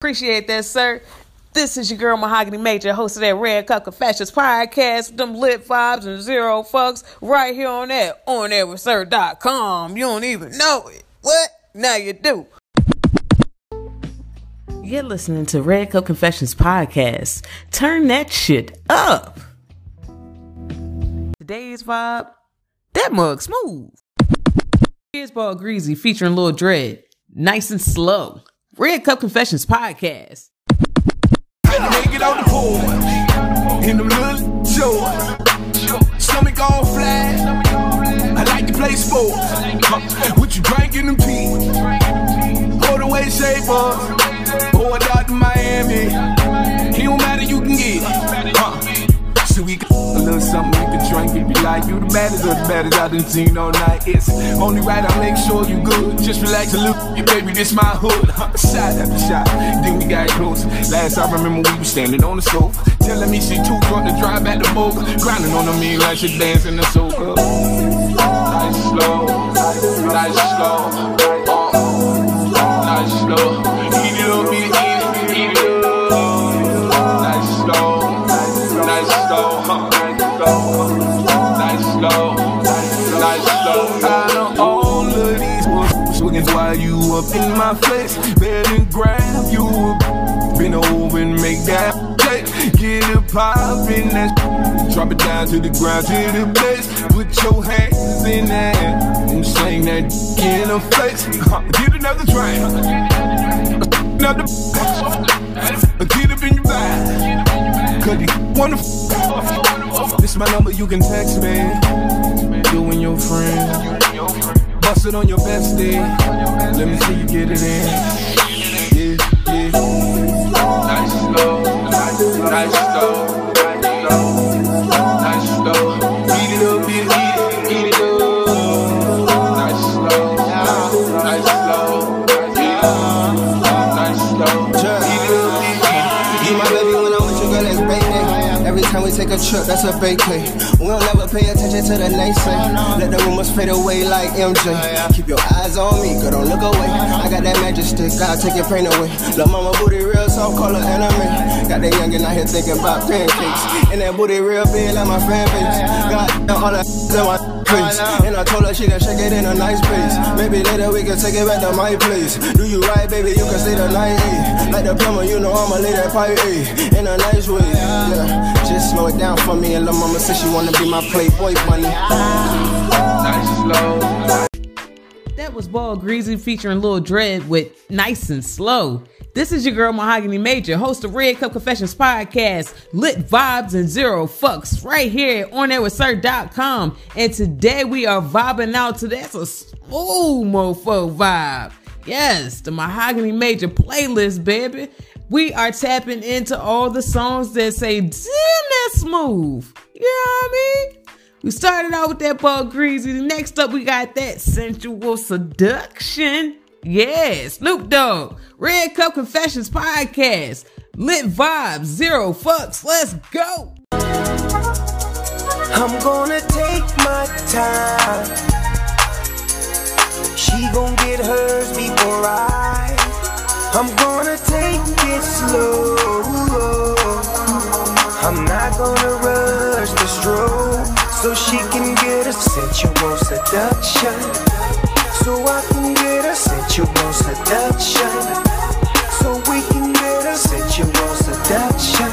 Appreciate that, sir. This is your girl Mahogany Major, host of that Red Cup Confessions podcast, them lit vibes and zero fucks, right here on that onairwithsir.com. You don't even know it. What? Now you do. You're listening to Red Cup Confessions podcast. Turn that shit up. Today's vibe, that mug smooth. Here's Ball Greezy featuring Lil Dread, nice and slow. Red Cup Confessions podcast. Make it on the pool in the little show. Stomach flat. I like to play sports. What you drinking shape up. Something you can drink if you like. You the baddest of the baddest I done seen all night. It's only right I make sure you good. Just relax a little, yeah, baby, this my hood. Shot after shot, then we got close. Last I remember we was standing on the stove, telling me she too drunk to drive back to Boca. Grinding on the me like she dancing the soca. Nice slow, nice slow, nice slow. My flex. Better grab you up, bend over and make that play. Get it poppin', that drop it down to the ground to the base. Put your hands in that and sing that in face. Huh, Get another drink, another. Get up in your bag. Cause you wanna f- This my number, you can text me. It on your best day. Let me see you get it in. Yeah, yeah. Nice slow, nice slow, a trip, that's a vacay. We don't never pay attention to the naysay. Let the rumors fade away like MJ. Keep your eyes on me, girl, don't look away. I got that magic stick, I'll take your pain away. Lil' mama booty real soft, call her anime. Got that youngin' out here thinking about pancakes. And that booty real big like my fan base. Got all that in my face. And I told her she can shake it in a nice pace. Maybe later we can take it back to my place. Do you right, baby? You can stay the night, ayy. Like the plumber, you know I'ma lay that pipe, ayy. In a nice way, yeah. Just slow it down for me. And lil' mama said she wanna be my playboy bunny. nice slow. That was Ball Greezy featuring Lil Dread with Nice and Slow. This is your girl Mahogany Major, host of Red Cup Confessions podcast, lit vibes and zero fucks, right here on airwithsir.com. And today we are vibing out to that's a smooth mofo vibe. Yes, the Mahogany Major playlist, baby. We are tapping into all the songs that say, damn, that's smooth. You know what I mean? We started out with that Ball Greezy. Next up, we got that sensual seduction. Yeah, Snoop Dogg, Red Cup Confessions podcast, lit vibes, zero fucks. Let's go. I'm gonna take my time. She gon' get hers before I. I'm gonna take it slow. I'm not gonna rush the stroke so she can get a sensual seduction. So I can get a sensual seduction. So we can get a sensual seduction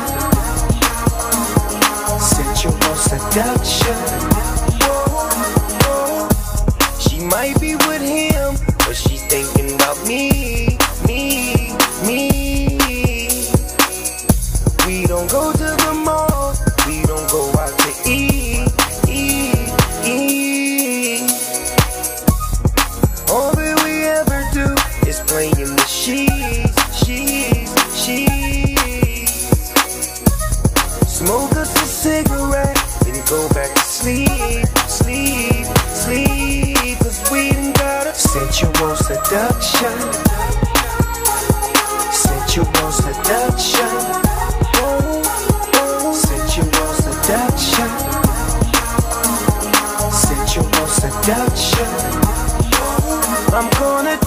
sensual seduction. Whoa, whoa. She might be with him,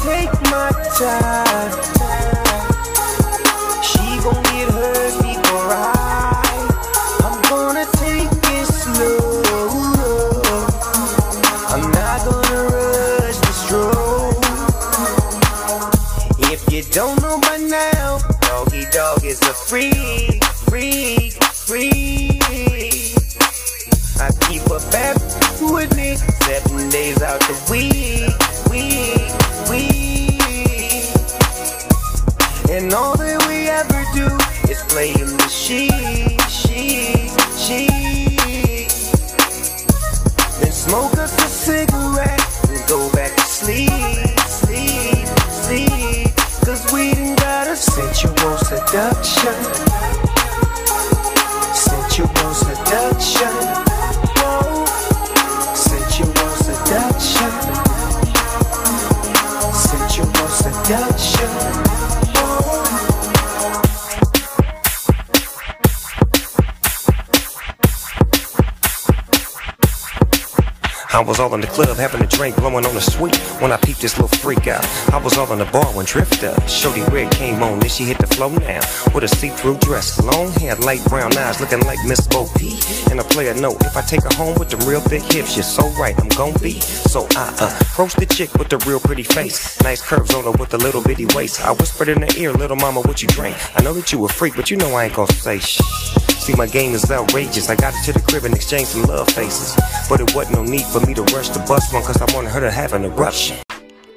take my time. She gon' get hurt before I. I'm gonna take it slow. I'm not gonna rush the stroll. If you don't know by now, doggy dog is a freak, freak, freak. I keep a bad with me seven days out the week. And go back to sleep, sleep, sleep. Cause we done got a sensual seduction. Sensual seduction. Sensual seduction. Sensual seduction. I was all in the club having a drink, blowing on the sweet when I peeped this little freak out. I was all in the bar when Drifter. Shorty Red came on, then she hit the flow now. With a see-through dress, long hair, light brown eyes, looking like Miss Bo Peep. And a player note, if I take her home with the real big hips, you're so right, I'm gon' be. So I uh, approached the chick with the real pretty face. Nice curves on her with a little bitty waist. I whispered in her ear, little mama, what you drink? I know that you a freak, but you know I ain't gon' say shh. See, my game is outrageous. I got her to the crib and exchanged some love faces. But it wasn't no need for me to rush the bus one, cause I wanted her to have an eruption.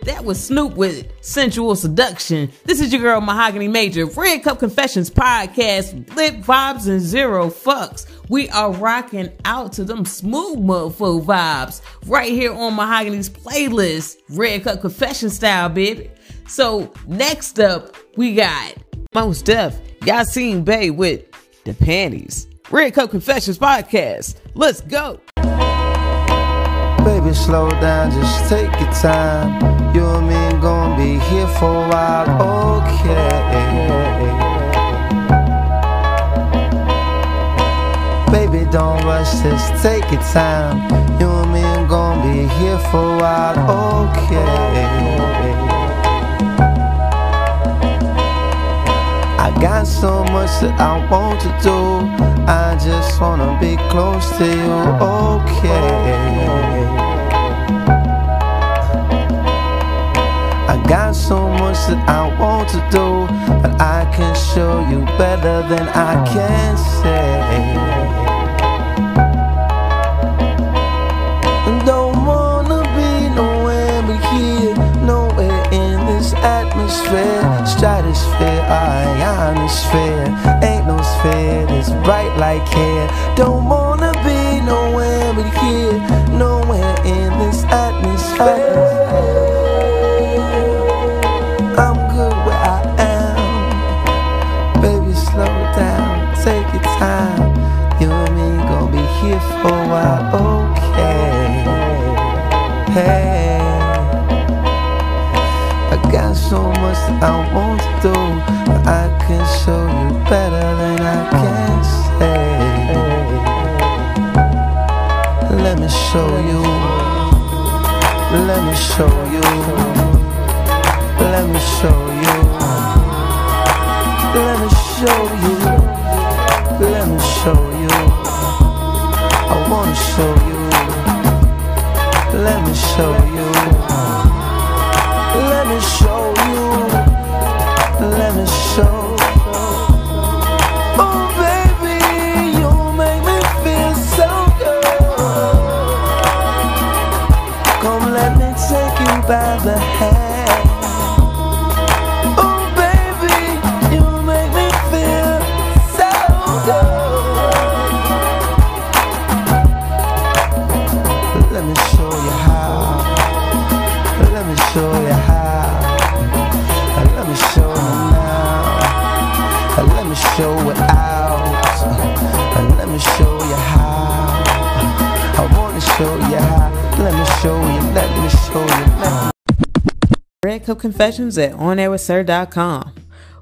That was Snoop with Sensual Seduction. This is your girl Mahogany Major, Red Cup Confessions podcast, lit vibes and zero fucks. We are rocking out to them smooth motherfucker vibes right here on Mahogany's playlist, Red Cup Confession style, baby. So next up, we got Mos Def. Y'all seen Bay with the panties. Red Cup Confessions podcast. Let's go. Baby, slow down, just take your time. You and me gonna be here for a while, okay? Baby, don't rush, just take your time. You and me gonna be here for a while, okay? Got so much that I want to do. I just wanna be close to you, okay? I got so much that I want to do, but I can show you better than I can say. Ionosphere. Ain't no sphere that's bright like hair. Don't wanna be nowhere but here, nowhere in this atmosphere. I'm good where I am. Baby, slow down, take your time. You and me gon' be here for a while, okay? Hey, I want to do, I can show you better than I can say. Let me show you. Let me show you. Let me show you. Let me show you. By the hand. Oh baby, you make me feel so good. Let me show you how. Let me show you how. Let me show you now. Let me show it out. Let me show you how. I wanna show you how. Let me show you. Let me show you. Red Cup Confessions at onairwithsir.com.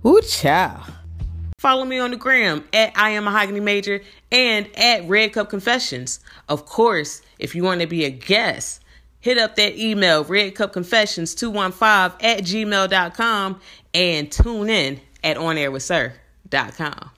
Ooh, chow. Follow me on the gram at I am Mahogany Major and at Red Cup Confessions. Of course, if you want to be a guest, hit up that email, redcupconfessions215 at gmail.com and tune in at onairwithsir.com.